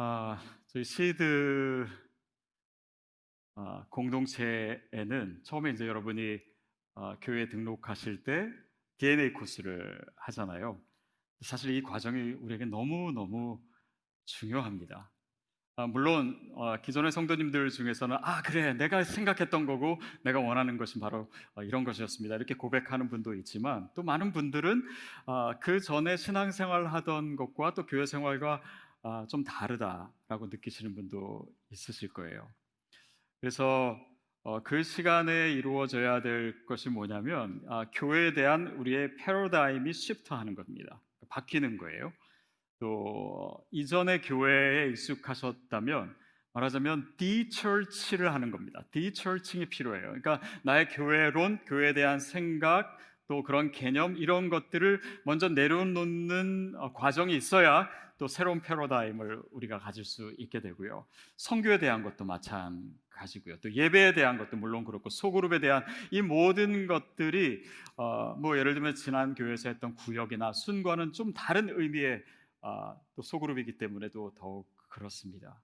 아, 저희 시드 아, 공동체에는 처음에 이제 여러분이 아, 교회 등록하실 때 DNA 코스를 하잖아요. 사실 이 과정이 우리에게 너무 너무 중요합니다. 아, 물론 어, 기존의 성도님들 중에서는 아 그래 내가 생각했던 거고 내가 원하는 것이 바로 어, 이런 것이었습니다 이렇게 고백하는 분도 있지만 또 많은 분들은 어, 그 전에 신앙생활 하던 것과 또 교회 생활과 아, 좀 다르다라고 느끼시는 분도 있으실 거예요. 그래서 어, 그 시간에 이루어져야 될 것이 뭐냐면 아, 교회에 대한 우리의 패러다임이 시프트하는 겁니다. 바뀌는 거예요. 또 이전의 교회에 익숙하셨다면 말하자면 디처치를 하는 겁니다. 디처칭이 필요해요. 그러니까 나의 교회론, 교회에 대한 생각, 또 그런 개념 이런 것들을 먼저 내려놓는 어, 과정이 있어야 또 새로운 패러다임을 우리가 가질 수 있게 되고요. 성교에 대한 것도 마찬가지고요. 또 예배에 대한 것도 물론 그렇고 소그룹에 대한 이 모든 것들이 어, 뭐 예를 들면 지난 교회에서 했던 구역이나 순과는 좀 다른 의미의 어, 또 소그룹이기 때문에도 더욱 그렇습니다.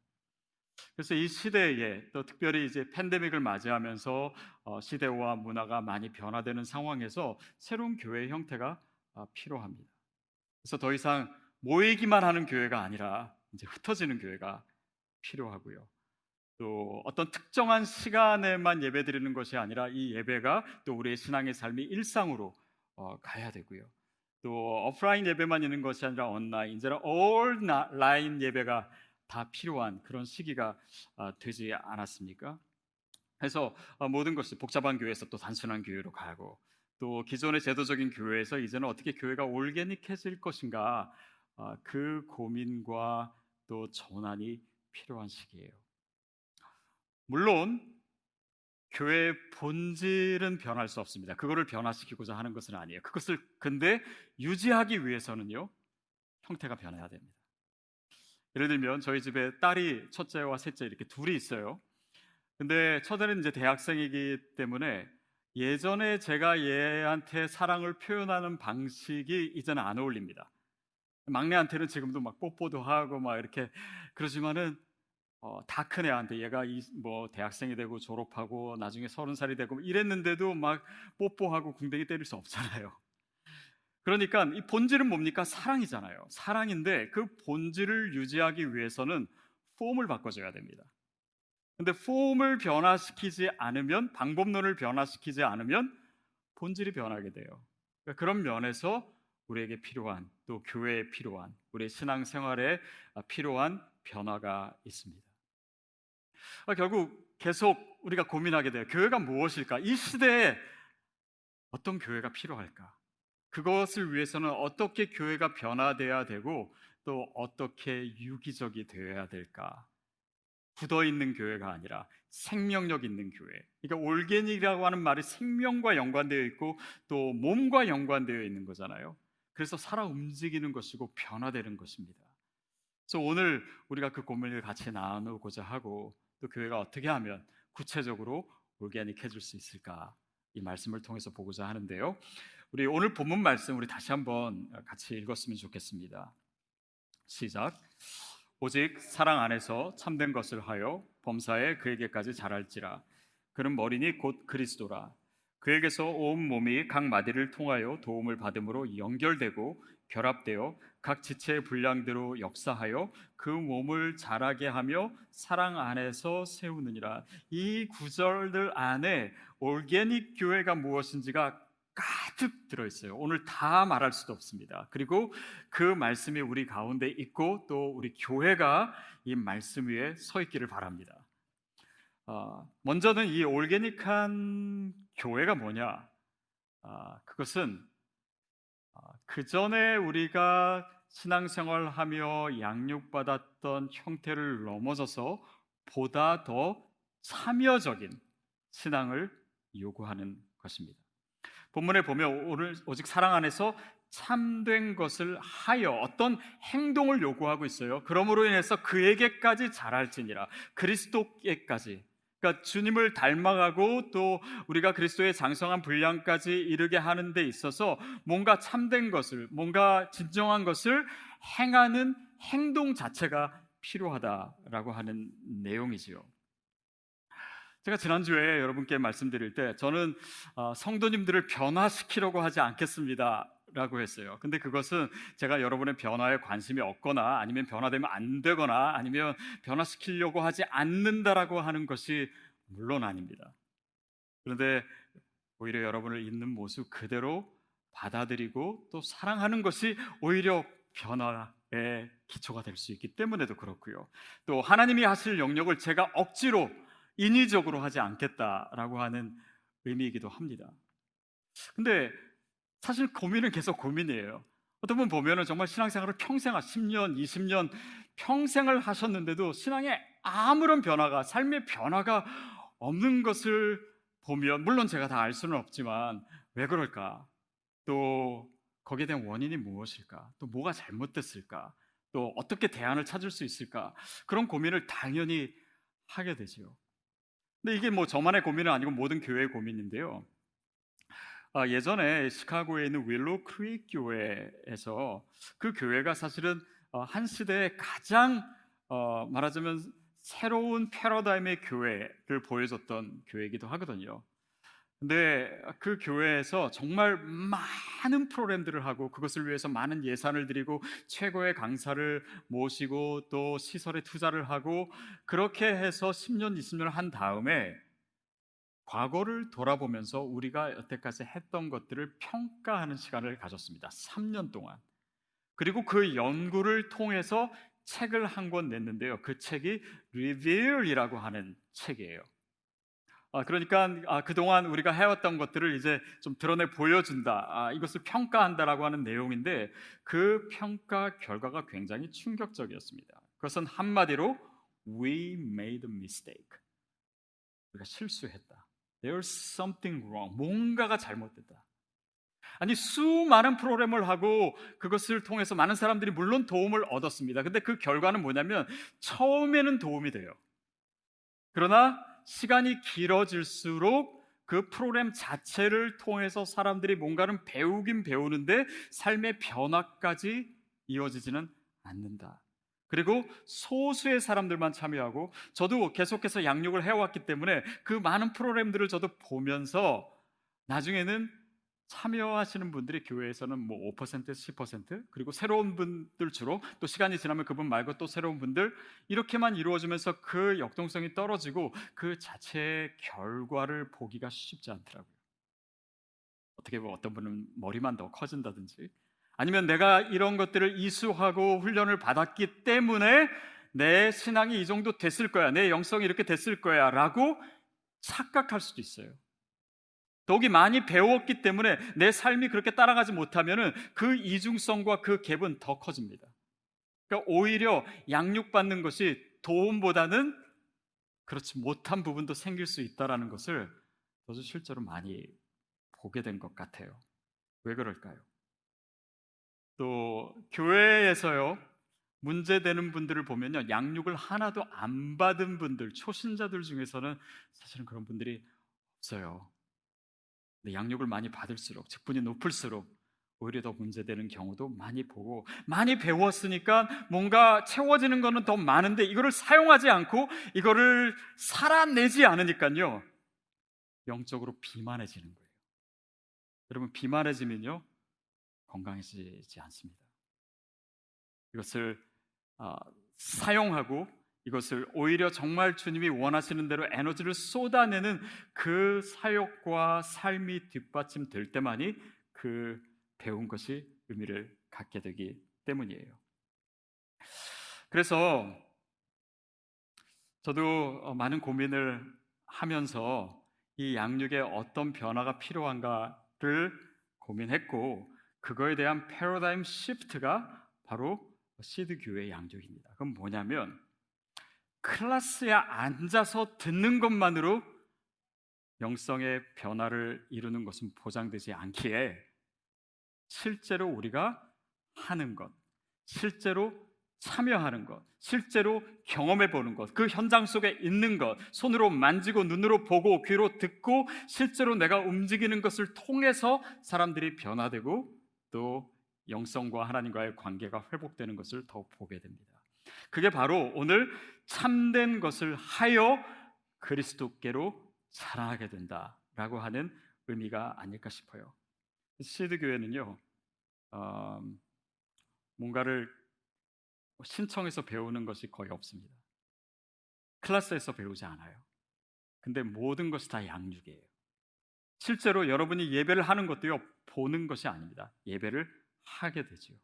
그래서 이 시대에 또 특별히 이제 팬데믹을 맞이하면서 어, 시대와 문화가 많이 변화되는 상황에서 새로운 교회 형태가 어, 필요합니다. 그래서 더 이상 모이기만 하는 교회가 아니라 이제 흩어지는 교회가 필요하고요. 또 어떤 특정한 시간에만 예배 드리는 것이 아니라 이 예배가 또 우리의 신앙의 삶이 일상으로 어, 가야 되고요. 또 오프라인 예배만 있는 것이 아니라 온라인, 이제는 온라인 예배가 다 필요한 그런 시기가 어, 되지 않았습니까? 그래서 어, 모든 것이 복잡한 교회에서 또 단순한 교회로 가고 또 기존의 제도적인 교회에서 이제는 어떻게 교회가 올게닉해질 것인가 아, 그 고민과 또 전환이 필요한 시기예요. 물론 교회의 본질은 변할 수 없습니다. 그거를 변화시키고자 하는 것은 아니에요. 그것을 근데 유지하기 위해서는요. 형태가 변해야 됩니다. 예를 들면 저희 집에 딸이 첫째와 셋째 이렇게 둘이 있어요. 근데 첫째는 이제 대학생이기 때문에 예전에 제가 얘한테 사랑을 표현하는 방식이 이제는 안 어울립니다. 막내한테는 지금도 막 뽀뽀도 하고 막 이렇게 그러지만은 어, 다 큰 애한테 얘가 이, 뭐 대학생이 되고 졸업하고 나중에 서른 살이 되고 이랬는데도 막 뽀뽀하고 궁뎅이 때릴 수 없잖아요. 그러니까 이 본질은 뭡니까? 사랑이잖아요. 사랑인데 그 본질을 유지하기 위해서는 폼을 바꿔줘야 됩니다. 근데 폼을 변화시키지 않으면 방법론을 변화시키지 않으면 본질이 변하게 돼요. 그러니까 그런 면에서 우리에게 필요한 또 교회에 필요한 우리 신앙 생활에 필요한 변화가 있습니다. 아, 결국 계속 우리가 고민하게 돼요. 교회가 무엇일까? 이 시대에 어떤 교회가 필요할까? 그것을 위해서는 어떻게 교회가 변화돼야 되고 또 어떻게 유기적이 되어야 될까? 굳어 있는 교회가 아니라 생명력 있는 교회. 그러니까 올게닉이라고 하는 말이 생명과 연관되어 있고 또 몸과 연관되어 있는 거잖아요. 그래서 살아 움직이는 것이고 변화되는 것입니다. 그래서 오늘 우리가 그 고민을 같이 나누고자 하고 또 교회가 어떻게 하면 구체적으로 올게닉해질 수 있을까 이 말씀을 통해서 보고자 하는데요. 우리 오늘 본문 말씀 우리 다시 한번 같이 읽었으면 좋겠습니다. 시작. 오직 사랑 안에서 참된 것을 하여 범사에 그에게까지 자랄지라. 그는 머리니 곧 그리스도라. 그에게서 온 몸이 각 마디를 통하여 도움을 받음으로 연결되고 결합되어 각 지체의 분량대로 역사하여 그 몸을 자라게 하며 사랑 안에서 세우느니라. 이 구절들 안에 올게닉 교회가 무엇인지가 가득 들어 있어요. 오늘 다 말할 수도 없습니다. 그리고 그 말씀이 우리 가운데 있고 또 우리 교회가 이 말씀 위에 서 있기를 바랍니다. 어, 먼저는 이 올게닉한 교회가 뭐냐? 아, 그것은 아, 그 전에 우리가 신앙생활하며 양육받았던 형태를 넘어서서 보다 더 참여적인 신앙을 요구하는 것입니다. 본문에 보면 오늘 오직 사랑 안에서 참된 것을 하여 어떤 행동을 요구하고 있어요. 그러므로 인해서 그에게까지 자랄지니라 그리스도께까지 그러니까 주님을 닮아가고 또 우리가 그리스도의 장성한 분량까지 이르게 하는 데 있어서 뭔가 참된 것을, 뭔가 진정한 것을 행하는 행동 자체가 필요하다라고 하는 내용이지요. 제가 지난주에 여러분께 말씀드릴 때 저는 어, 성도님들을 변화시키려고 하지 않겠습니다. 라고 했어요. 근데 그것은 제가 여러분의 변화에 관심이 없거나 아니면 변화되면 안 되거나 아니면 변화시키려고 하지 않는다라고 하는 것이 물론 아닙니다. 그런데 오히려 여러분을 있는 모습 그대로 받아들이고 또 사랑하는 것이 오히려 변화의 기초가 될 수 있기 때문에도 그렇고요. 또 하나님이 하실 영역을 제가 억지로 인위적으로 하지 않겠다라고 하는 의미이기도 합니다. 근데 사실 고민은 계속 고민이에요. 어떤 분 보면은 정말 신앙생활을 평생, 10년, 20년 평생을 하셨는데도 신앙에 아무런 변화가, 삶의 변화가 없는 것을 보면, 물론 제가 다 알 수는 없지만, 왜 그럴까? 또, 거기에 대한 원인이 무엇일까? 또 뭐가 잘못됐을까? 또 어떻게 대안을 찾을 수 있을까? 그런 고민을 당연히 하게 되지요. 근데 이게 뭐 저만의 고민은 아니고 모든 교회의 고민인데요. 아, 예전에 시카고에 있는 윌로 크릭 교회에서 그 교회가 사실은 어, 한 시대에 가장 어, 말하자면 새로운 패러다임의 교회를 보여줬던 교회이기도 하거든요. 근데 그 교회에서 정말 많은 프로그램들을 하고 그것을 위해서 많은 예산을 들이고 최고의 강사를 모시고 또 시설에 투자를 하고 그렇게 해서 10년, 20년을 한 다음에 과거를 돌아보면서 우리가 여태까지 했던 것들을 평가하는 시간을 가졌습니다. 3년 동안. 그리고 그 연구를 통해서 책을 한 권 냈는데요. 그 책이 Reveal이라고 하는 책이에요. 아, 그러니까 아, 그동안 우리가 해왔던 것들을 이제 좀 드러내 보여준다. 아, 이것을 평가한다라고 하는 내용인데 그 평가 결과가 굉장히 충격적이었습니다. 그것은 한마디로 We made a mistake. 우리가 실수했다. There's something wrong. 뭔가가 잘못됐다. 아니 수많은 프로그램을 하고 그것을 통해서 많은 사람들이 물론 도움을 얻었습니다. 근데 그 결과는 뭐냐면 처음에는 도움이 돼요. 그러나 시간이 길어질수록 그 프로그램 자체를 통해서 사람들이 뭔가를 배우긴 배우는데 삶의 변화까지 이어지지는 않는다. 그리고 소수의 사람들만 참여하고 저도 계속해서 양육을 해왔기 때문에 그 많은 프로그램들을 저도 보면서 나중에는 참여하시는 분들이 교회에서는 뭐 5%, 10% 그리고 새로운 분들 주로 또 시간이 지나면 그분 말고 또 새로운 분들 이렇게만 이루어지면서 그 역동성이 떨어지고 그 자체의 결과를 보기가 쉽지 않더라고요. 어떻게 보면 어떤 분은 머리만 더 커진다든지 아니면 내가 이런 것들을 이수하고 훈련을 받았기 때문에 내 신앙이 이 정도 됐을 거야. 내 영성이 이렇게 됐을 거야. 라고 착각할 수도 있어요. 더욱이 많이 배웠기 때문에 내 삶이 그렇게 따라가지 못하면 그 이중성과 그 갭은 더 커집니다. 그러니까 오히려 양육받는 것이 도움보다는 그렇지 못한 부분도 생길 수 있다는 것을 저도 실제로 많이 보게 된 것 같아요. 왜 그럴까요? 또 교회에서요 문제되는 분들을 보면요 양육을 하나도 안 받은 분들 초신자들 중에서는 사실은 그런 분들이 없어요. 근데 양육을 많이 받을수록 직분이 높을수록 오히려 더 문제되는 경우도 많이 보고 많이 배웠으니까 뭔가 채워지는 거는 더 많은데 이거를 사용하지 않고 이거를 살아내지 않으니까요 영적으로 비만해지는 거예요. 여러분 비만해지면요 건강해지지 않습니다. 이것을 어, 사용하고 이것을 오히려 정말 주님이 원하시는 대로 에너지를 쏟아내는 그 사역과 삶이 뒷받침될 때만이 그 배운 것이 의미를 갖게 되기 때문이에요. 그래서 저도 어, 많은 고민을 하면서 이 양육에 어떤 변화가 필요한가를 고민했고 그거에 대한 패러다임 시프트가 바로 시드 교회 양육입니다. 그건 뭐냐면 클래스에 앉아서 듣는 것만으로 영성의 변화를 이루는 것은 보장되지 않기에 실제로 우리가 하는 것, 실제로 참여하는 것, 실제로 경험해 보는 것, 그 현장 속에 있는 것, 손으로 만지고 눈으로 보고 귀로 듣고 실제로 내가 움직이는 것을 통해서 사람들이 변화되고 또 영성과 하나님과의 관계가 회복되는 것을 더욱 보게 됩니다. 그게 바로 오늘 참된 것을 하여 그리스도께로 자라나게 된다라고 하는 의미가 아닐까 싶어요. 시드 교회는요, 어, 뭔가를 신청해서 배우는 것이 거의 없습니다. 클래스에서 배우지 않아요. 근데 모든 것이 다 양육이에요. 실제로 여러분이 예배를 하는 것도요, 보는 것이 아닙니다. 예배를 하게 되지요.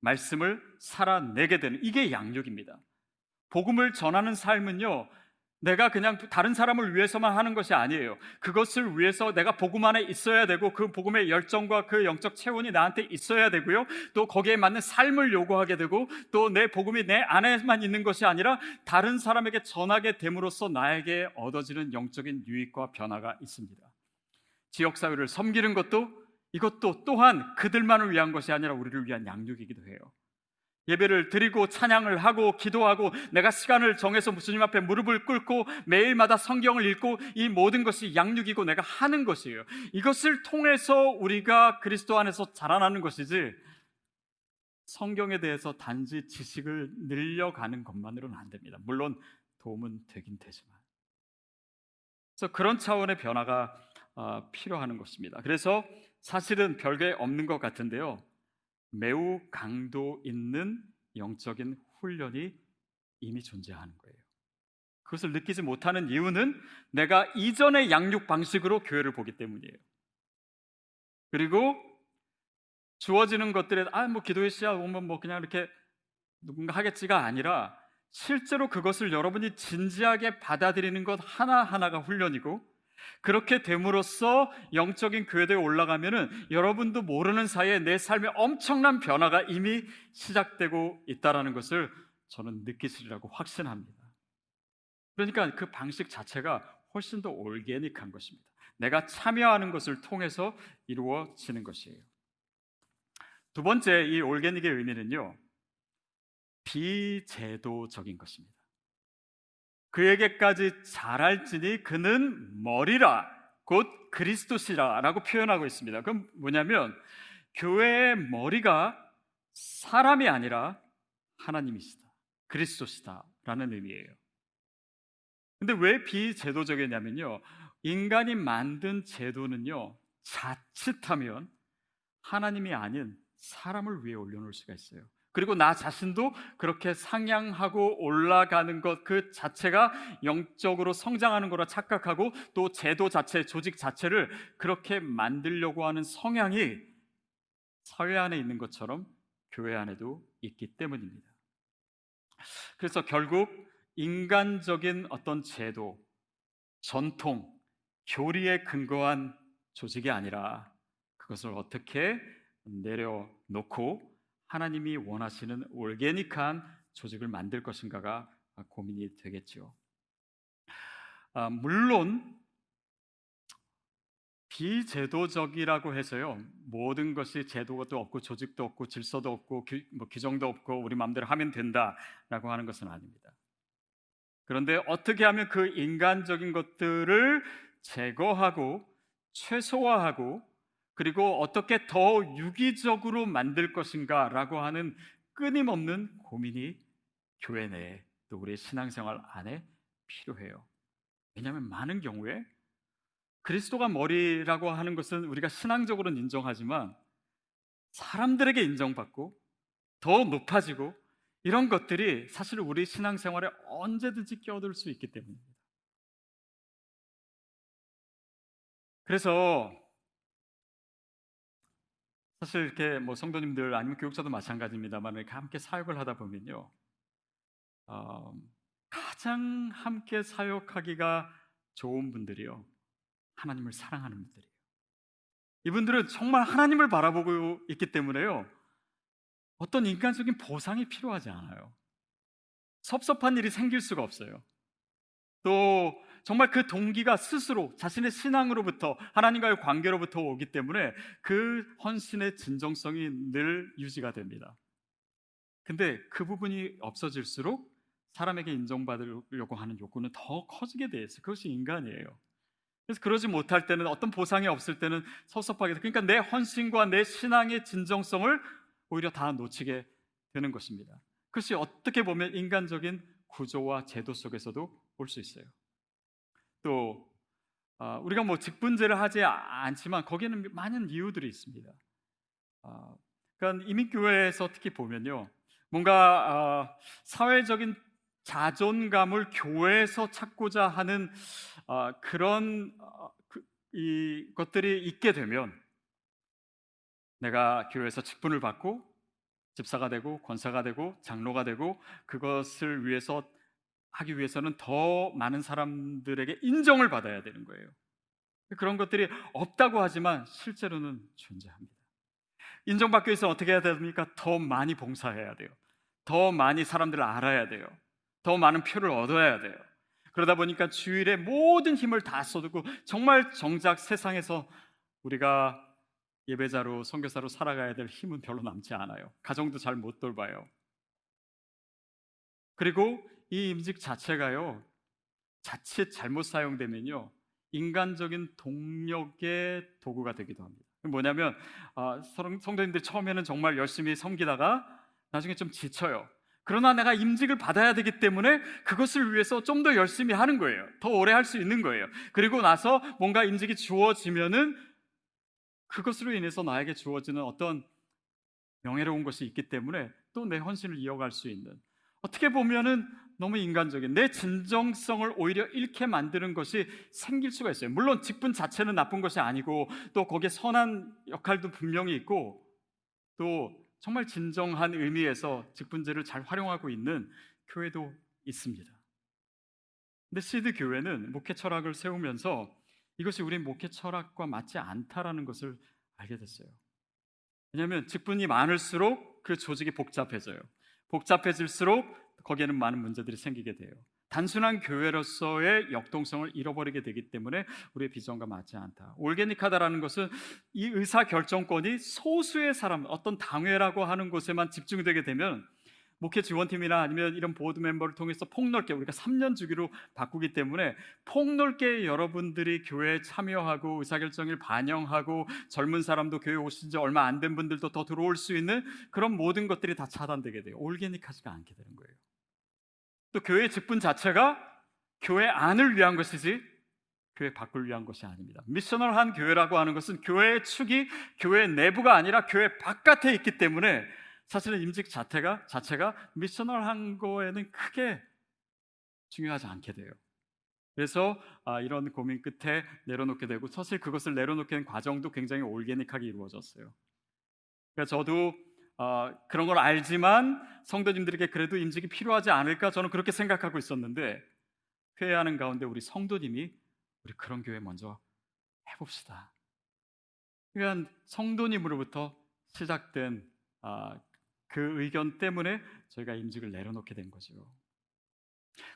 말씀을 살아내게 되는 이게 양육입니다. 복음을 전하는 삶은요, 내가 그냥 다른 사람을 위해서만 하는 것이 아니에요. 그것을 위해서 내가 복음 안에 있어야 되고 그 복음의 열정과 그 영적 체온이 나한테 있어야 되고요. 또 거기에 맞는 삶을 요구하게 되고 또 내 복음이 내 안에만 있는 것이 아니라 다른 사람에게 전하게 됨으로써 나에게 얻어지는 영적인 유익과 변화가 있습니다. 지역 사회를 섬기는 것도 이것도 또한 그들만을 위한 것이 아니라 우리를 위한 양육이기도 해요. 예배를 드리고 찬양을 하고 기도하고 내가 시간을 정해서 주님 앞에 무릎을 꿇고 매일마다 성경을 읽고 이 모든 것이 양육이고 내가 하는 것이에요. 이것을 통해서 우리가 그리스도 안에서 자라나는 것이지 성경에 대해서 단지 지식을 늘려가는 것만으로는 안 됩니다. 물론 도움은 되긴 되지만. 그래서 그런 차원의 변화가 어, 필요하는 것입니다. 그래서 사실은 별게 없는 것 같은데요. 매우 강도 있는 영적인 훈련이 이미 존재하는 거예요. 그것을 느끼지 못하는 이유는 내가 이전의 양육 방식으로 교회를 보기 때문이에요. 그리고 주어지는 것들에 아 뭐 기도의 씨앗 오면 뭐 그냥 이렇게 누군가 하겠지가 아니라 실제로 그것을 여러분이 진지하게 받아들이는 것 하나하나가 훈련이고 그렇게 됨으로써 영적인 교회대에 올라가면은 여러분도 모르는 사이에 내 삶에 엄청난 변화가 이미 시작되고 있다라는 것을 저는 느끼시리라고 확신합니다. 그러니까 그 방식 자체가 훨씬 더 올게닉한 것입니다. 내가 참여하는 것을 통해서 이루어지는 것이에요. 두 번째 이 올게닉의 의미는요. 비제도적인 것입니다. 그에게까지 잘할지니 그는 머리라 곧 그리스도시라라고 표현하고 있습니다. 그럼 뭐냐면 교회의 머리가 사람이 아니라 하나님이시다. 그리스도시다라는 의미예요. 근데 왜 비제도적이냐면요. 인간이 만든 제도는요. 자칫하면 하나님이 아닌 사람을 위해 올려놓을 수가 있어요. 그리고 나 자신도 그렇게 상향하고 올라가는 것 그 자체가 영적으로 성장하는 거라 착각하고 또 제도 자체, 조직 자체를 그렇게 만들려고 하는 성향이 사회 안에 있는 것처럼 교회 안에도 있기 때문입니다. 그래서 결국 인간적인 어떤 제도, 전통, 교리에 근거한 조직이 아니라 그것을 어떻게 내려놓고 하나님이 원하시는 올게닉한 조직을 만들 것인가가 고민이 되겠죠. 아, 물론 비제도적이라고 해서요 모든 것이 제도도 없고 조직도 없고 질서도 없고 규, 뭐 규정도 없고 우리 마음대로 하면 된다라고 하는 것은 아닙니다. 그런데 어떻게 하면 그 인간적인 것들을 제거하고 최소화하고 그리고 어떻게 더 유기적으로 만들 것인가라고 하는 끊임없는 고민이 교회 내에 또 우리의 신앙생활 안에 필요해요. 왜냐하면 많은 경우에 그리스도가 머리라고 하는 것은 우리가 신앙적으로는 인정하지만 사람들에게 인정받고 더 높아지고 이런 것들이 사실 우리 신앙생활에 언제든지 끼어들 수 있기 때문입니다. 그래서 사실 이렇게 뭐 성도님들 아니면 교육자도 마찬가지입니다만 이렇게 함께 사역을 하다 보면요, 어, 가장 함께 사역하기가 좋은 분들이요, 하나님을 사랑하는 분들이에요. 이분들은 정말 하나님을 바라보고 있기 때문에요, 어떤 인간적인 보상이 필요하지 않아요. 섭섭한 일이 생길 수가 없어요. 또 정말 그 동기가 스스로 자신의 신앙으로부터 하나님과의 관계로부터 오기 때문에 그 헌신의 진정성이 늘 유지가 됩니다. 근데 그 부분이 없어질수록 사람에게 인정받으려고 하는 욕구는 더 커지게 돼 있어요. 그것이 인간이에요. 그래서 그러지 못할 때는 어떤 보상이 없을 때는 섭섭하게 돼. 그러니까 내 헌신과 내 신앙의 진정성을 오히려 다 놓치게 되는 것입니다. 그것이 어떻게 보면 인간적인 구조와 제도 속에서도 볼수 있어요. 또 어, 우리가 뭐 직분제를 하지 않지만 거기에는 많은 이유들이 있습니다. 어, 그러니까 이민교회에서 특히 보면요, 뭔가 어, 사회적인 자존감을 교회에서 찾고자 하는 어, 그런 어, 그, 이 것들이 있게 되면 내가 교회에서 직분을 받고 집사가 되고 권사가 되고 장로가 되고 그것을 위해서 하기 위해서는 더 많은 사람들에게 인정을 받아야 되는 거예요. 그런 것들이 없다고 하지만 실제로는 존재합니다. 인정받기 위해서 어떻게 해야 됩니까? 더 많이 봉사해야 돼요. 더 많이 사람들을 알아야 돼요. 더 많은 표를 얻어야 돼요. 그러다 보니까 주일에 모든 힘을 다 쏟고 정말 정작 세상에서 우리가 예배자로 선교사로 살아가야 될 힘은 별로 남지 않아요. 가정도 잘 못 돌봐요. 그리고 이 임직 자체가요. 자칫 잘못 사용되면요. 인간적인 동력의 도구가 되기도 합니다. 뭐냐면 아, 성도님들 처음에는 정말 열심히 섬기다가 나중에 좀 지쳐요. 그러나 내가 임직을 받아야 되기 때문에 그것을 위해서 좀 더 열심히 하는 거예요. 더 오래 할 수 있는 거예요. 그리고 나서 뭔가 임직이 주어지면은 그것으로 인해서 나에게 주어지는 어떤 명예로운 것이 있기 때문에 또 내 헌신을 이어갈 수 있는 어떻게 보면은 너무 인간적인 내 진정성을 오히려 잃게 만드는 것이 생길 수가 있어요. 물론 직분 자체는 나쁜 것이 아니고 또 거기에 선한 역할도 분명히 있고 또 정말 진정한 의미에서 직분제를 잘 활용하고 있는 교회도 있습니다. 근데 시드 교회는 목회 철학을 세우면서 이것이 우리 목회 철학과 맞지 않다라는 것을 알게 됐어요. 왜냐하면 직분이 많을수록 그 조직이 복잡해져요. 복잡해질수록 거기에는 많은 문제들이 생기게 돼요. 단순한 교회로서의 역동성을 잃어버리게 되기 때문에 우리의 비전과 맞지 않다. 올게닉하다라는 것은 이 의사 결정권이 소수의 사람, 어떤 당회라고 하는 곳에만 집중되게 되면 목회 지원팀이나 아니면 이런 보드 멤버를 통해서 폭넓게 우리가 3년 주기로 바꾸기 때문에 폭넓게 여러분들이 교회에 참여하고 의사결정을 반영하고 젊은 사람도 교회 오신 지 얼마 안 된 분들도 더 들어올 수 있는 그런 모든 것들이 다 차단되게 돼요. 올게닉하지가 않게 되는 거예요. 또 교회 직분 자체가 교회 안을 위한 것이지 교회 밖을 위한 것이 아닙니다. 미셔널한 교회라고 하는 것은 교회의 축이 교회 내부가 아니라 교회 바깥에 있기 때문에 사실은 임직 자체가 자체가 미셔널한 거에는 크게 중요하지 않게 돼요. 그래서 아, 이런 고민 끝에 내려놓게 되고 사실 그것을 내려놓게 된 과정도 굉장히 올게닉하게 이루어졌어요. 그러니까 저도 어, 그런 걸 알지만 성도님들에게 그래도 임직이 필요하지 않을까 저는 그렇게 생각하고 있었는데 회의하는 가운데 우리 성도님이 우리 그런 교회 먼저 해봅시다. 그러니까 성도님으로부터 시작된 아, 그 의견 때문에 저희가 임직을 내려놓게 된 거죠.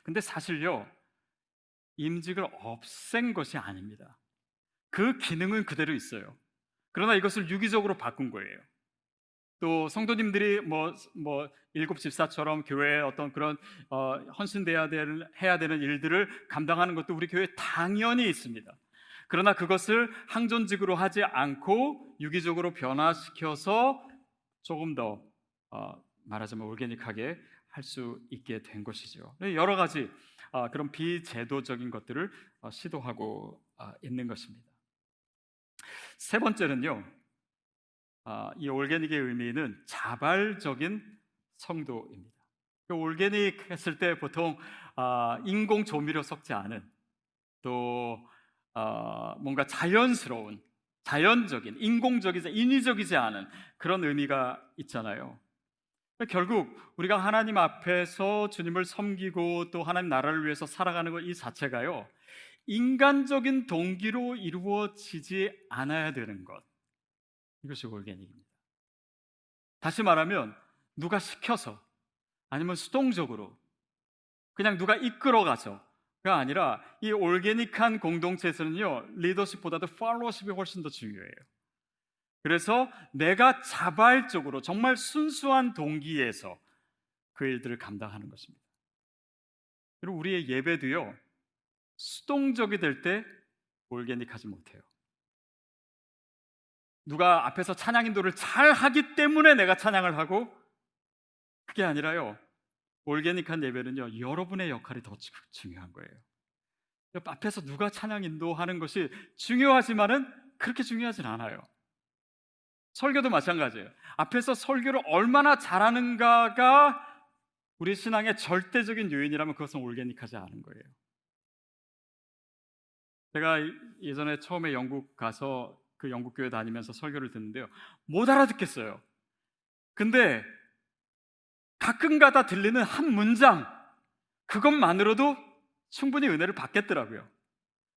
근데 사실요, 임직을 없앤 것이 아닙니다. 그 기능은 그대로 있어요. 그러나 이것을 유기적으로 바꾼 거예요. 또 성도님들이 뭐, 뭐, 일곱 집사처럼 교회에 어떤 그런, 어, 헌신돼야 되는, 해야 되는 일들을 감당하는 것도 우리 교회에 당연히 있습니다. 그러나 그것을 항존직으로 하지 않고 유기적으로 변화시켜서 조금 더 어, 말하자면 올게닉하게 할 수 있게 된 것이죠. 네, 여러 가지 어, 그런 비제도적인 것들을 어, 시도하고 어, 있는 것입니다. 세 번째는요, 어, 이 올게닉의 의미는 자발적인 성도입니다. 그 올게닉 했을 때 보통 어, 인공 조미료 섞지 않은 또 뭔가 자연스러운 자연적인 인공적이지 인위적이지 않은 그런 의미가 있잖아요. 결국 우리가 하나님 앞에서 주님을 섬기고 또 하나님 나라를 위해서 살아가는 것 이 자체가요. 인간적인 동기로 이루어지지 않아야 되는 것. 이것이 올게닉입니다. 다시 말하면 누가 시켜서 아니면 수동적으로 그냥 누가 이끌어가서가 아니라 이 올게닉한 공동체에서는요 리더십보다도 팔로워십이 훨씬 더 중요해요. 그래서 내가 자발적으로 정말 순수한 동기에서 그 일들을 감당하는 것입니다. 그리고 우리의 예배도요, 수동적이 될 때 올게닉하지 못해요. 누가 앞에서 찬양 인도를 잘 하기 때문에 내가 찬양을 하고 그게 아니라요. 올게닉한 예배는요, 여러분의 역할이 더 중요한 거예요. 앞에서 누가 찬양 인도하는 것이 중요하지만은 그렇게 중요하진 않아요. 설교도 마찬가지예요. 앞에서 설교를 얼마나 잘하는가가 우리 신앙의 절대적인 요인이라면 그것은 올게닉하지 않은 거예요. 제가 예전에 처음에 영국 가서 그 영국 교회 다니면서 설교를 듣는데요. 못 알아듣겠어요. 근데 가끔가다 들리는 한 문장 그것만으로도 충분히 은혜를 받겠더라고요.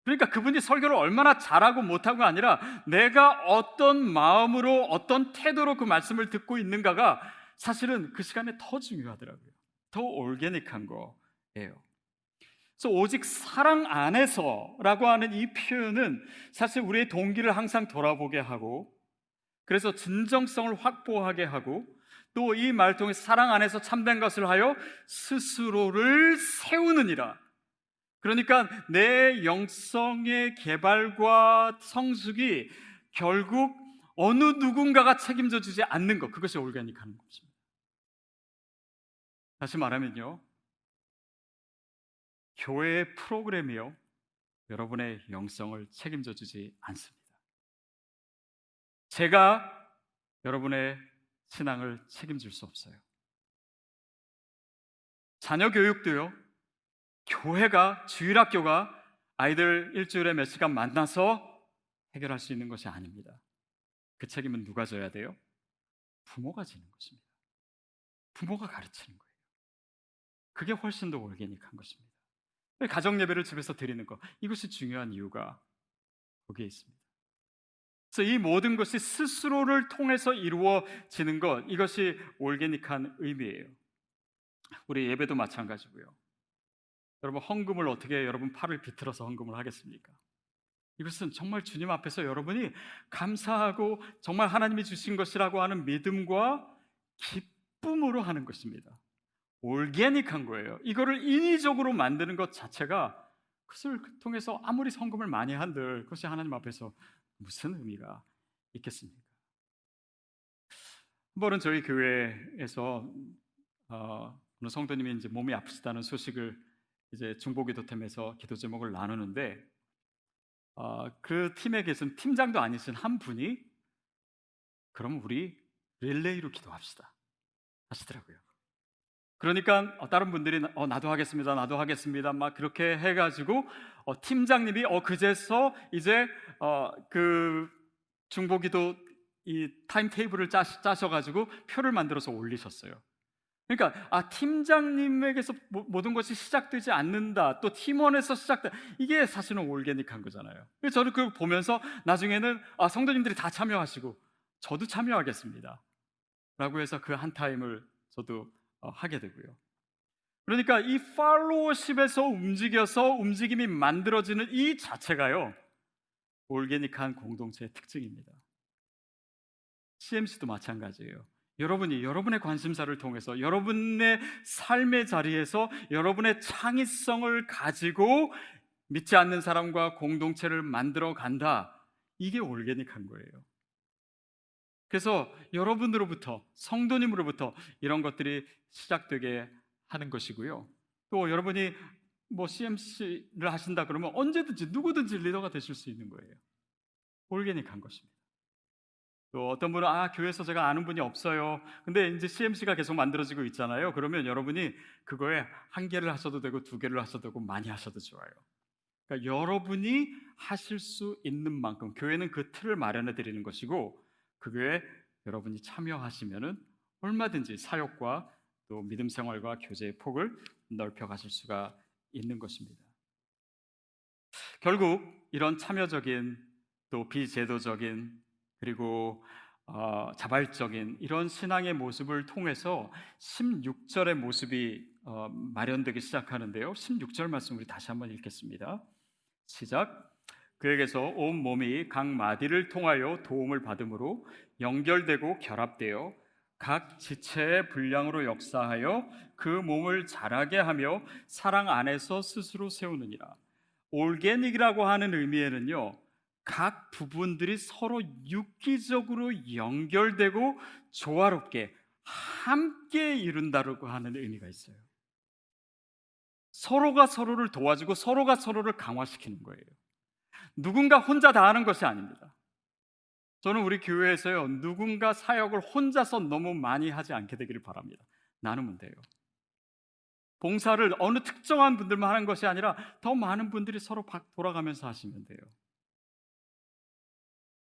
그러니까 그분이 설교를 얼마나 잘하고 못하고가 아니라 내가 어떤 마음으로 어떤 태도로 그 말씀을 듣고 있는가가 사실은 그 시간에 더 중요하더라고요. 더 올게닉한 거예요. 그래서 오직 사랑 안에서라고 하는 이 표현은 사실 우리의 동기를 항상 돌아보게 하고 그래서 진정성을 확보하게 하고 또 이 말 통해 사랑 안에서 참된 것을 하여 스스로를 세우느니라. 그러니까 내 영성의 개발과 성숙이 결국 어느 누군가가 책임져 주지 않는 것, 그것이 올가닉하는 것입니다. 다시 말하면요. 교회의 프로그램이요. 여러분의 영성을 책임져 주지 않습니다. 제가 여러분의 신앙을 책임질 수 없어요. 자녀 교육도요. 교회가 주일학교가 아이들 일주일에 몇 시간 만나서 해결할 수 있는 것이 아닙니다. 그 책임은 누가 져야 돼요? 부모가 지는 것입니다. 부모가 가르치는 거예요. 그게 훨씬 더 올게닉한 것입니다. 가정 예배를 집에서 드리는 것 이것이 중요한 이유가 거기에 있습니다. 그래서 이 모든 것이 스스로를 통해서 이루어지는 것 이것이 올게닉한 의미예요. 우리 예배도 마찬가지고요. 여러분 헌금을 어떻게 여러분 팔을 비틀어서 헌금을 하겠습니까? 이것은 정말 주님 앞에서 여러분이 감사하고 정말 하나님이 주신 것이라고 하는 믿음과 기쁨으로 하는 것입니다. 올게닉한 거예요. 이거를 인위적으로 만드는 것 자체가 그것을 통해서 아무리 성금을 많이 한들 그것이 하나님 앞에서 무슨 의미가 있겠습니까? 한 번은 저희 교회에서 어, 어느 성도님이 이제 몸이 아프시다는 소식을 이제 중보기도팀에서 기도 제목을 나누는데 어, 그 팀에 계신 팀장도 아니신 한 분이 그럼 우리 릴레이로 기도합시다 하시더라고요. 그러니까 어, 다른 분들이 어, 나도 하겠습니다, 나도 하겠습니다, 막 그렇게 해가지고 어, 팀장님이 어 그제서 이제 어, 그 중보기도 이 타임 테이블을 짜, 짜셔가지고 표를 만들어서 올리셨어요. 그러니까 아 팀장님에게서 모든 것이 시작되지 않는다. 또 팀원에서 시작돼. 이게 사실은 올게닉한 거잖아요. 저는 그걸 보면서 나중에는 아 성도님들이 다 참여하시고 저도 참여하겠습니다. 라고 해서 그 한 타임을 저도 어, 하게 되고요. 그러니까 이 팔로워십에서 움직여서 움직임이 만들어지는 이 자체가요. 올게닉한 공동체의 특징입니다. CMC도 마찬가지예요. 여러분이 여러분의 관심사를 통해서 여러분의 삶의 자리에서 여러분의 창의성을 가지고 믿지 않는 사람과 공동체를 만들어 간다. 이게 올게닉한 거예요. 그래서 여러분으로부터 성도님으로부터 이런 것들이 시작되게 하는 것이고요. 또 여러분이 뭐 CMC를 하신다 그러면 언제든지 누구든지 리더가 되실 수 있는 거예요. 올게닉한 것입니다. 또 어떤 분은 아 교회에서 제가 아는 분이 없어요. 근데 이제 CMC가 계속 만들어지고 있잖아요. 그러면 여러분이 그거에 한 개를 하셔도 되고 두 개를 하셔도 되고 많이 하셔도 좋아요. 그러니까 여러분이 하실 수 있는 만큼 교회는 그 틀을 마련해 드리는 것이고 그 교회 여러분이 참여하시면은 얼마든지 사역과 또 믿음 생활과 교제의 폭을 넓혀 가실 수가 있는 것입니다. 결국 이런 참여적인 또 비제도적인 그리고 어, 자발적인 이런 신앙의 모습을 통해서 16절의 모습이 어, 마련되기 시작하는데요. 16절 말씀 우리 다시 한번 읽겠습니다. 시작. 그에게서 온 몸이 각 마디를 통하여 도움을 받음으로 연결되고 결합되어 각 지체의 분량으로 역사하여 그 몸을 자라게 하며 사랑 안에서 스스로 세우느니라. 올게닉이라고 하는 의미에는요. 각 부분들이 서로 육기적으로 연결되고 조화롭게 함께 이룬다고 하는 의미가 있어요. 서로가 서로를 도와주고 서로가 서로를 강화시키는 거예요. 누군가 혼자 다 하는 것이 아닙니다. 저는 우리 교회에서요, 누군가 사역을 혼자서 너무 많이 하지 않게 되기를 바랍니다. 나누면 돼요. 봉사를 어느 특정한 분들만 하는 것이 아니라 더 많은 분들이 서로 돌아가면서 하시면 돼요.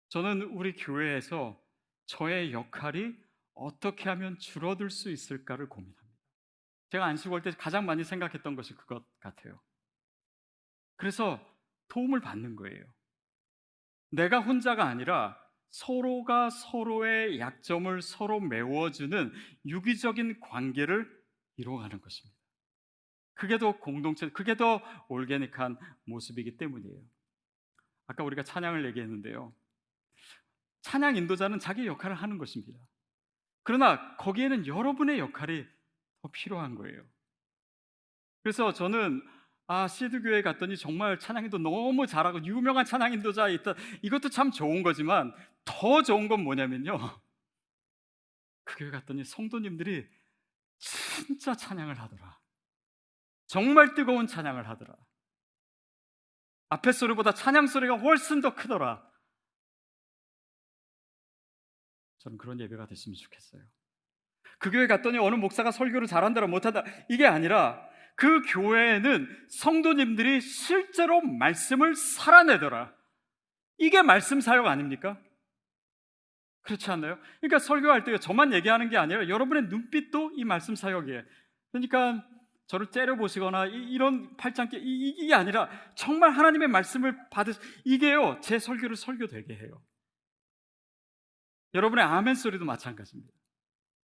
저는 우리 교회에서 저의 역할이 어떻게 하면 줄어들 수 있을까를 고민합니다. 제가 안식 올때 가장 많이 생각했던 것이 그것 같아요. 그래서 도움을 받는 거예요. 내가 혼자가 아니라 서로가 서로의 약점을 서로 메워주는 유기적인 관계를 이루어가는 것입니다. 그게 더 공동체, 그게 더 올게닉한 모습이기 때문이에요. 아까 우리가 찬양을 얘기했는데요. 찬양 인도자는 자기 역할을 하는 것입니다. 그러나 거기에는 여러분의 역할이 더 필요한 거예요. 그래서 저는 아 시드 교회 갔더니 정말 찬양인도 너무 잘하고 유명한 찬양 인도자 있다. 이것도 참 좋은 거지만 더 좋은 건 뭐냐면요. 그 교회 갔더니 성도님들이 진짜 찬양을 하더라. 정말 뜨거운 찬양을 하더라. 앞에 소리보다 찬양 소리가 훨씬 더 크더라. 저는 그런 예배가 됐으면 좋겠어요. 그 교회 갔더니 어느 목사가 설교를 잘한다라 못한다 이게 아니라 그 교회에는 성도님들이 실제로 말씀을 살아내더라. 이게 말씀 사역 아닙니까? 그렇지 않나요? 그러니까 설교할 때 저만 얘기하는 게 아니라 여러분의 눈빛도 이 말씀 사역이에요. 그러니까 저를 째려보시거나 이, 런 팔짱 끼 이게 아니라 정말 하나님의 말씀을 받으 이게요 제 설교를 설교되게 해요. 여러분의 아멘 소리도 마찬가지입니다.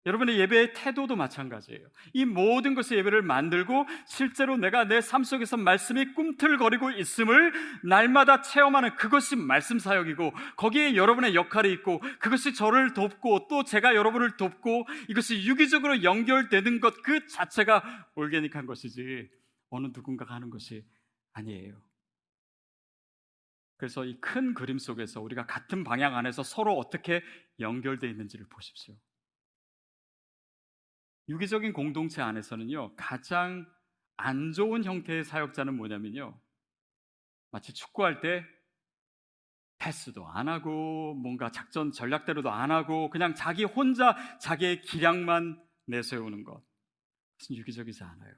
여러분의 예배의 태도도 마찬가지예요. 이 모든 것의 예배를 만들고 실제로 내가 내 삶 속에서 말씀이 꿈틀거리고 있음을 날마다 체험하는 그것이 말씀 사역이고 거기에 여러분의 역할이 있고 그것이 저를 돕고 또 제가 여러분을 돕고 이것이 유기적으로 연결되는 것 그 자체가 올게닉한 것이지 어느 누군가가 하는 것이 아니에요. 그래서 이 큰 그림 속에서 우리가 같은 방향 안에서 서로 어떻게 연결되어 있는지를 보십시오. 유기적인 공동체 안에서는요, 가장 안 좋은 형태의 사역자는 뭐냐면요. 마치 축구할 때 패스도 안 하고 뭔가 작전 전략대로도 안 하고 그냥 자기 혼자 자기의 기량만 내세우는 것. 그것은 유기적이지 않아요.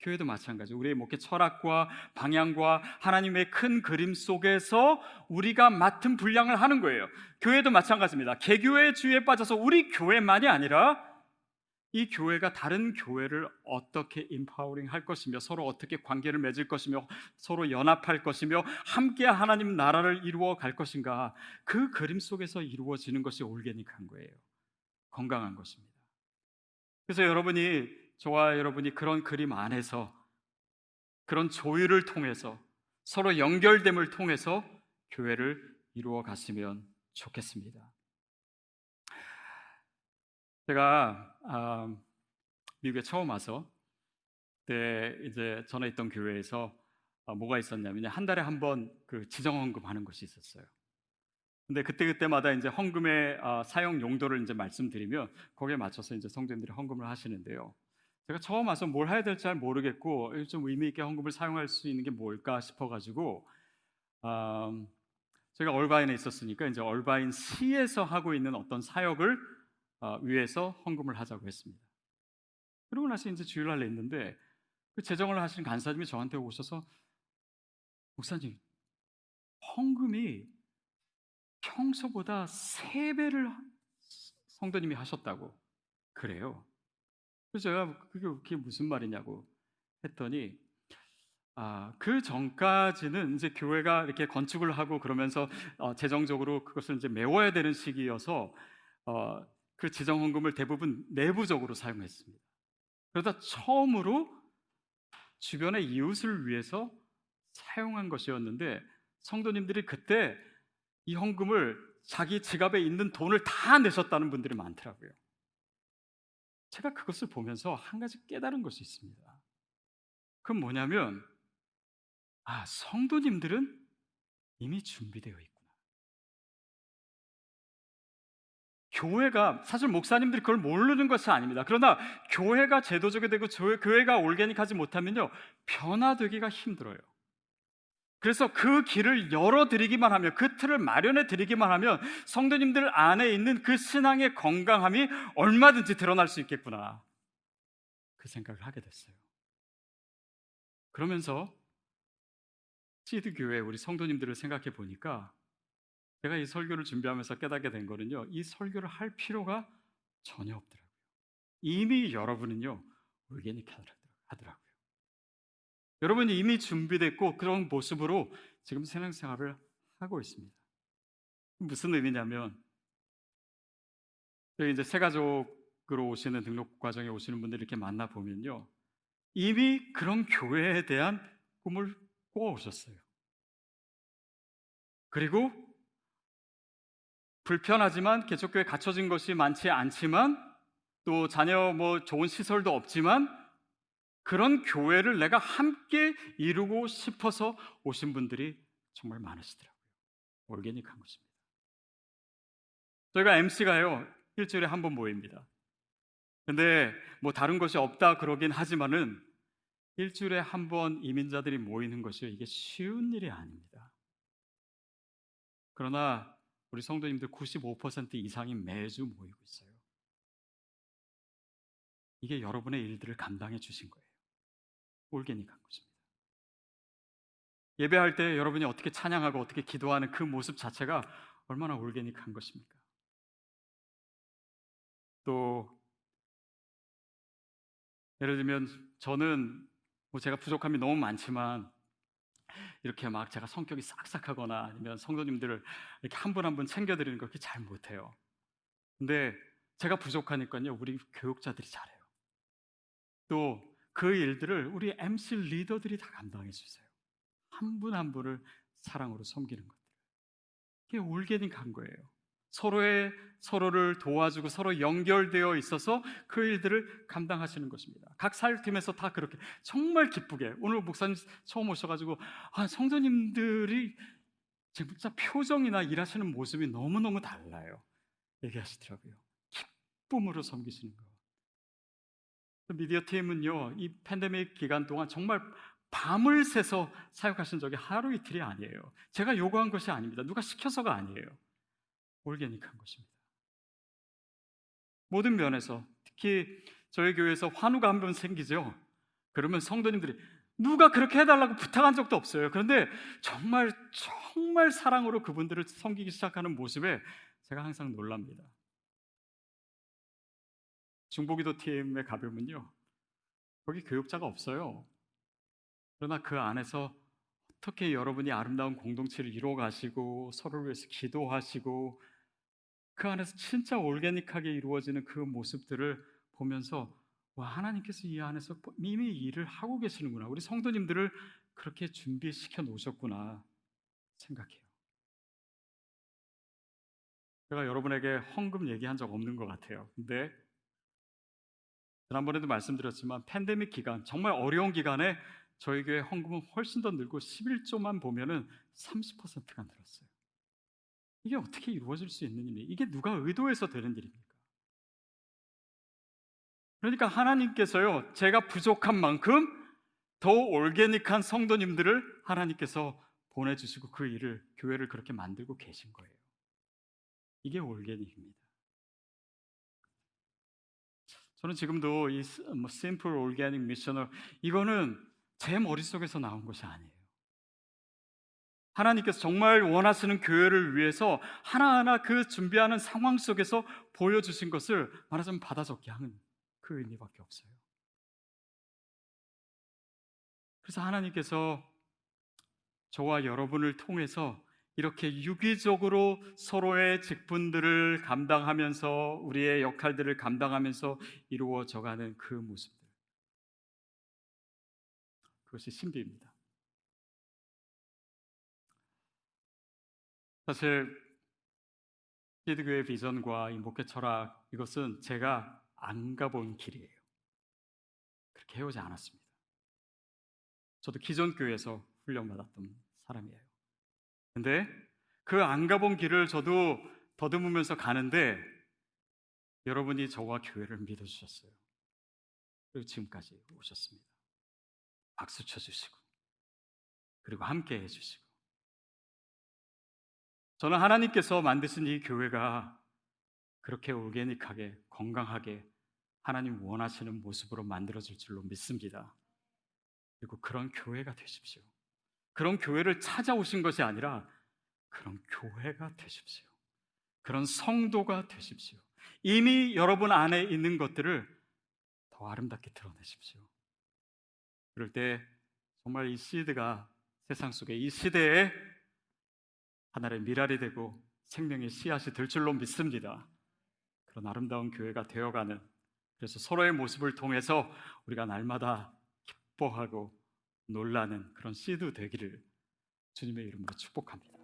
교회도 마찬가지. 우리의 목회 철학과 방향과 하나님의 큰 그림 속에서 우리가 맡은 분량을 하는 거예요. 교회도 마찬가지입니다. 개교의 주의에 빠져서 우리 교회만이 아니라 이 교회가 다른 교회를 어떻게 인파워링 할 것이며 서로 어떻게 관계를 맺을 것이며 서로 연합할 것이며 함께 하나님 나라를 이루어 갈 것인가 그 그림 속에서 이루어지는 것이 올게닉한 거예요. 건강한 것입니다. 그래서 여러분이 저와 여러분이 그런 그림 안에서 그런 조율을 통해서 서로 연결됨을 통해서 교회를 이루어 갔으면 좋겠습니다. 제가 아, 미국에 처음 와서 그때 이제 전에 있던 교회에서 아, 뭐가 있었냐면 한 달에 한 번 그 지정 헌금하는 것이 있었어요. 근데 그때 그때마다 이제 헌금의 아, 사용 용도를 이제 말씀드리면 거기에 맞춰서 이제 성도님들이 헌금을 하시는데요. 제가 처음 와서 뭘 해야 될지 잘 모르겠고 좀 의미 있게 헌금을 사용할 수 있는 게 뭘까 싶어가지고 음, 제가 얼바인에 있었으니까 이제 얼바인 시에서 하고 있는 어떤 사역을 어, 위해서 헌금을 하자고 했습니다. 그러고 나서 이제 주일날 냈는데 그 재정을 하시는 간사님이 저한테 오셔서 목사님 헌금이 평소보다 세 배를 성도님이 하셨다고 그래요. 그래서 제가 그게, 그게 무슨 말이냐고 했더니 아, 그 전까지는 이제 교회가 이렇게 건축을 하고 그러면서 어, 재정적으로 그것을 이제 메워야 되는 시기여서 어, 그 지정 헌금을 대부분 내부적으로 사용했습니다. 그러다 처음으로 주변의 이웃을 위해서 사용한 것이었는데 성도님들이 그때 이 헌금을 자기 지갑에 있는 돈을 다 내셨다는 분들이 많더라고요. 제가 그것을 보면서 한 가지 깨달은 것이 있습니다. 그건 뭐냐면, 아, 성도님들은 이미 준비되어 있고, 교회가 사실 목사님들이 그걸 모르는 것이 아닙니다. 그러나 교회가 제도적이 되고 교회가 올게닉하지 못하면요 변화되기가 힘들어요. 그래서 그 길을 열어드리기만 하면 그 틀을 마련해 드리기만 하면 성도님들 안에 있는 그 신앙의 건강함이 얼마든지 드러날 수 있겠구나 그 생각을 하게 됐어요. 그러면서 시드 교회 우리 성도님들을 생각해 보니까 제가 이 설교를 준비하면서 깨닫게 된 거는요. 이 설교를 할 필요가 전혀 없더라고요. 이미 여러분은요. 올게닉 하더라고요. 여러분이 이미 준비됐고 그런 모습으로 지금 신앙생활을 하고 있습니다. 무슨 의미냐면 이제 새 가족으로 오시는 등록 과정에 오시는 분들 이렇게 만나 보면요. 이미 그런 교회에 대한 꿈을 꾸어 오셨어요. 그리고 불편하지만 개척교회 갖춰진 것이 많지 않지만 또 자녀 뭐 좋은 시설도 없지만 그런 교회를 내가 함께 이루고 싶어서 오신 분들이 정말 많으시더라고요. 올게닉한 것입니다. 저희가 MC가요, 일주일에 한 번 모입니다. 근데 뭐 다른 것이 없다 그러긴 하지만은 일주일에 한 번 이민자들이 모이는 것이 이게 쉬운 일이 아닙니다. 그러나 우리 성도님들 95% 이상이 매주 모이고 있어요. 이게 여러분의 일들을 감당해 주신 거예요. 올게닉한 것입니다. 예배할 때 여러분이 어떻게 찬양하고 어떻게 기도하는 그 모습 자체가 얼마나 올게닉한 것입니까? 또 예를 들면 저는 뭐 제가 부족함이 너무 많지만 이렇게 막 제가 성격이 싹싹하거나 아니면 성도님들을 이렇게 한 분 한 분 챙겨드리는 거 그렇게 잘 못해요. 근데 제가 부족하니까요, 우리 교육자들이 잘해요. 또 그 일들을 우리 MC 리더들이 다 감당해 주세요. 한 분한 한 분을 사랑으로 섬기는 것들. 이게 올게닉 한 거예요. 서로의 서로를 도와주고 서로 연결되어 있어서 그 일들을 감당하시는 것입니다. 각 사역팀에서 다 그렇게 정말 기쁘게 오늘 목사님 처음 오셔가지고 아, 성도님들이 진짜 표정이나 일하시는 모습이 너무 너무 달라요. 얘기하시더라고요. 기쁨으로 섬기시는 거. 미디어 팀은요 이 팬데믹 기간 동안 정말 밤을 새서 사역하신 적이 하루 이틀이 아니에요. 제가 요구한 것이 아닙니다. 누가 시켜서가 아니에요. 올게닉한 것입니다. 모든 면에서 특히 저희 교회에서 환우가 한 번 생기죠. 그러면 성도님들이 누가 그렇게 해달라고 부탁한 적도 없어요. 그런데 정말 정말 사랑으로 그분들을 섬기기 시작하는 모습에 제가 항상 놀랍니다. 중보기도 팀에 가보면요. 거기 교육자가 없어요. 그러나 그 안에서 어떻게 여러분이 아름다운 공동체를 이루어 가시고 서로를 위해서 기도하시고 그 안에서 진짜 올게닉하게 이루어지는 그 모습들을 보면서 와 하나님께서 이 안에서 이미 일을 하고 계시는구나. 우리 성도님들을 그렇게 준비시켜 놓으셨구나 생각해요. 제가 여러분에게 헌금 얘기한 적 없는 것 같아요. 근데 지난번에도 말씀드렸지만 팬데믹 기간 정말 어려운 기간에 저희 교회 헌금은 훨씬 더 늘고 11조만 보면은 30%가 늘었어요. 이게 어떻게 이루어질 수 있는 일이? 이게 누가 의도해서 되는 일입니까? 그러니까 하나님께서요, 제가 부족한 만큼 더 올게닉한 성도님들을 하나님께서 보내주시고 그 일을, 교회를 그렇게 만들고 계신 거예요. 이게 올게닉입니다. 저는 지금도 이 뭐, 심플 올게닉 미셔널, 이거는 제 머릿속에서 나온 것이 아니에요. 하나님께서 정말 원하시는 교회를 위해서 하나하나 그 준비하는 상황 속에서 보여주신 것을 말하자면 받아 적게 하는 그 의미밖에 없어요. 그래서 하나님께서 저와 여러분을 통해서 이렇게 유기적으로 서로의 직분들을 감당하면서 우리의 역할들을 감당하면서 이루어져 가는 그 모습들. 그것이 신비입니다. 사실 시드교의 비전과 이 목회 철학 이것은 제가 안 가본 길이에요. 그렇게 해오지 않았습니다. 저도 기존 교회에서 훈련받았던 사람이에요. 근데 그 안 가본 길을 저도 더듬으면서 가는데 여러분이 저와 교회를 믿어주셨어요. 그리고 지금까지 오셨습니다. 박수 쳐주시고, 그리고 함께 해주시고. 저는 하나님께서 만드신 이 교회가 그렇게 오게닉하게, 건강하게 하나님 원하시는 모습으로 만들어질 줄로 믿습니다. 그리고 그런 교회가 되십시오. 그런 교회를 찾아오신 것이 아니라 그런 교회가 되십시오. 그런 성도가 되십시오. 이미 여러분 안에 있는 것들을 더 아름답게 드러내십시오. 그럴 때 정말 이 시드가 세상 속에 이 시대에 하나의 미랄이 되고 생명의 씨앗이 될 줄로 믿습니다. 그런 아름다운 교회가 되어가는 그래서 서로의 모습을 통해서 우리가 날마다 기뻐하고 놀라는 그런 시드 되기를 주님의 이름으로 축복합니다.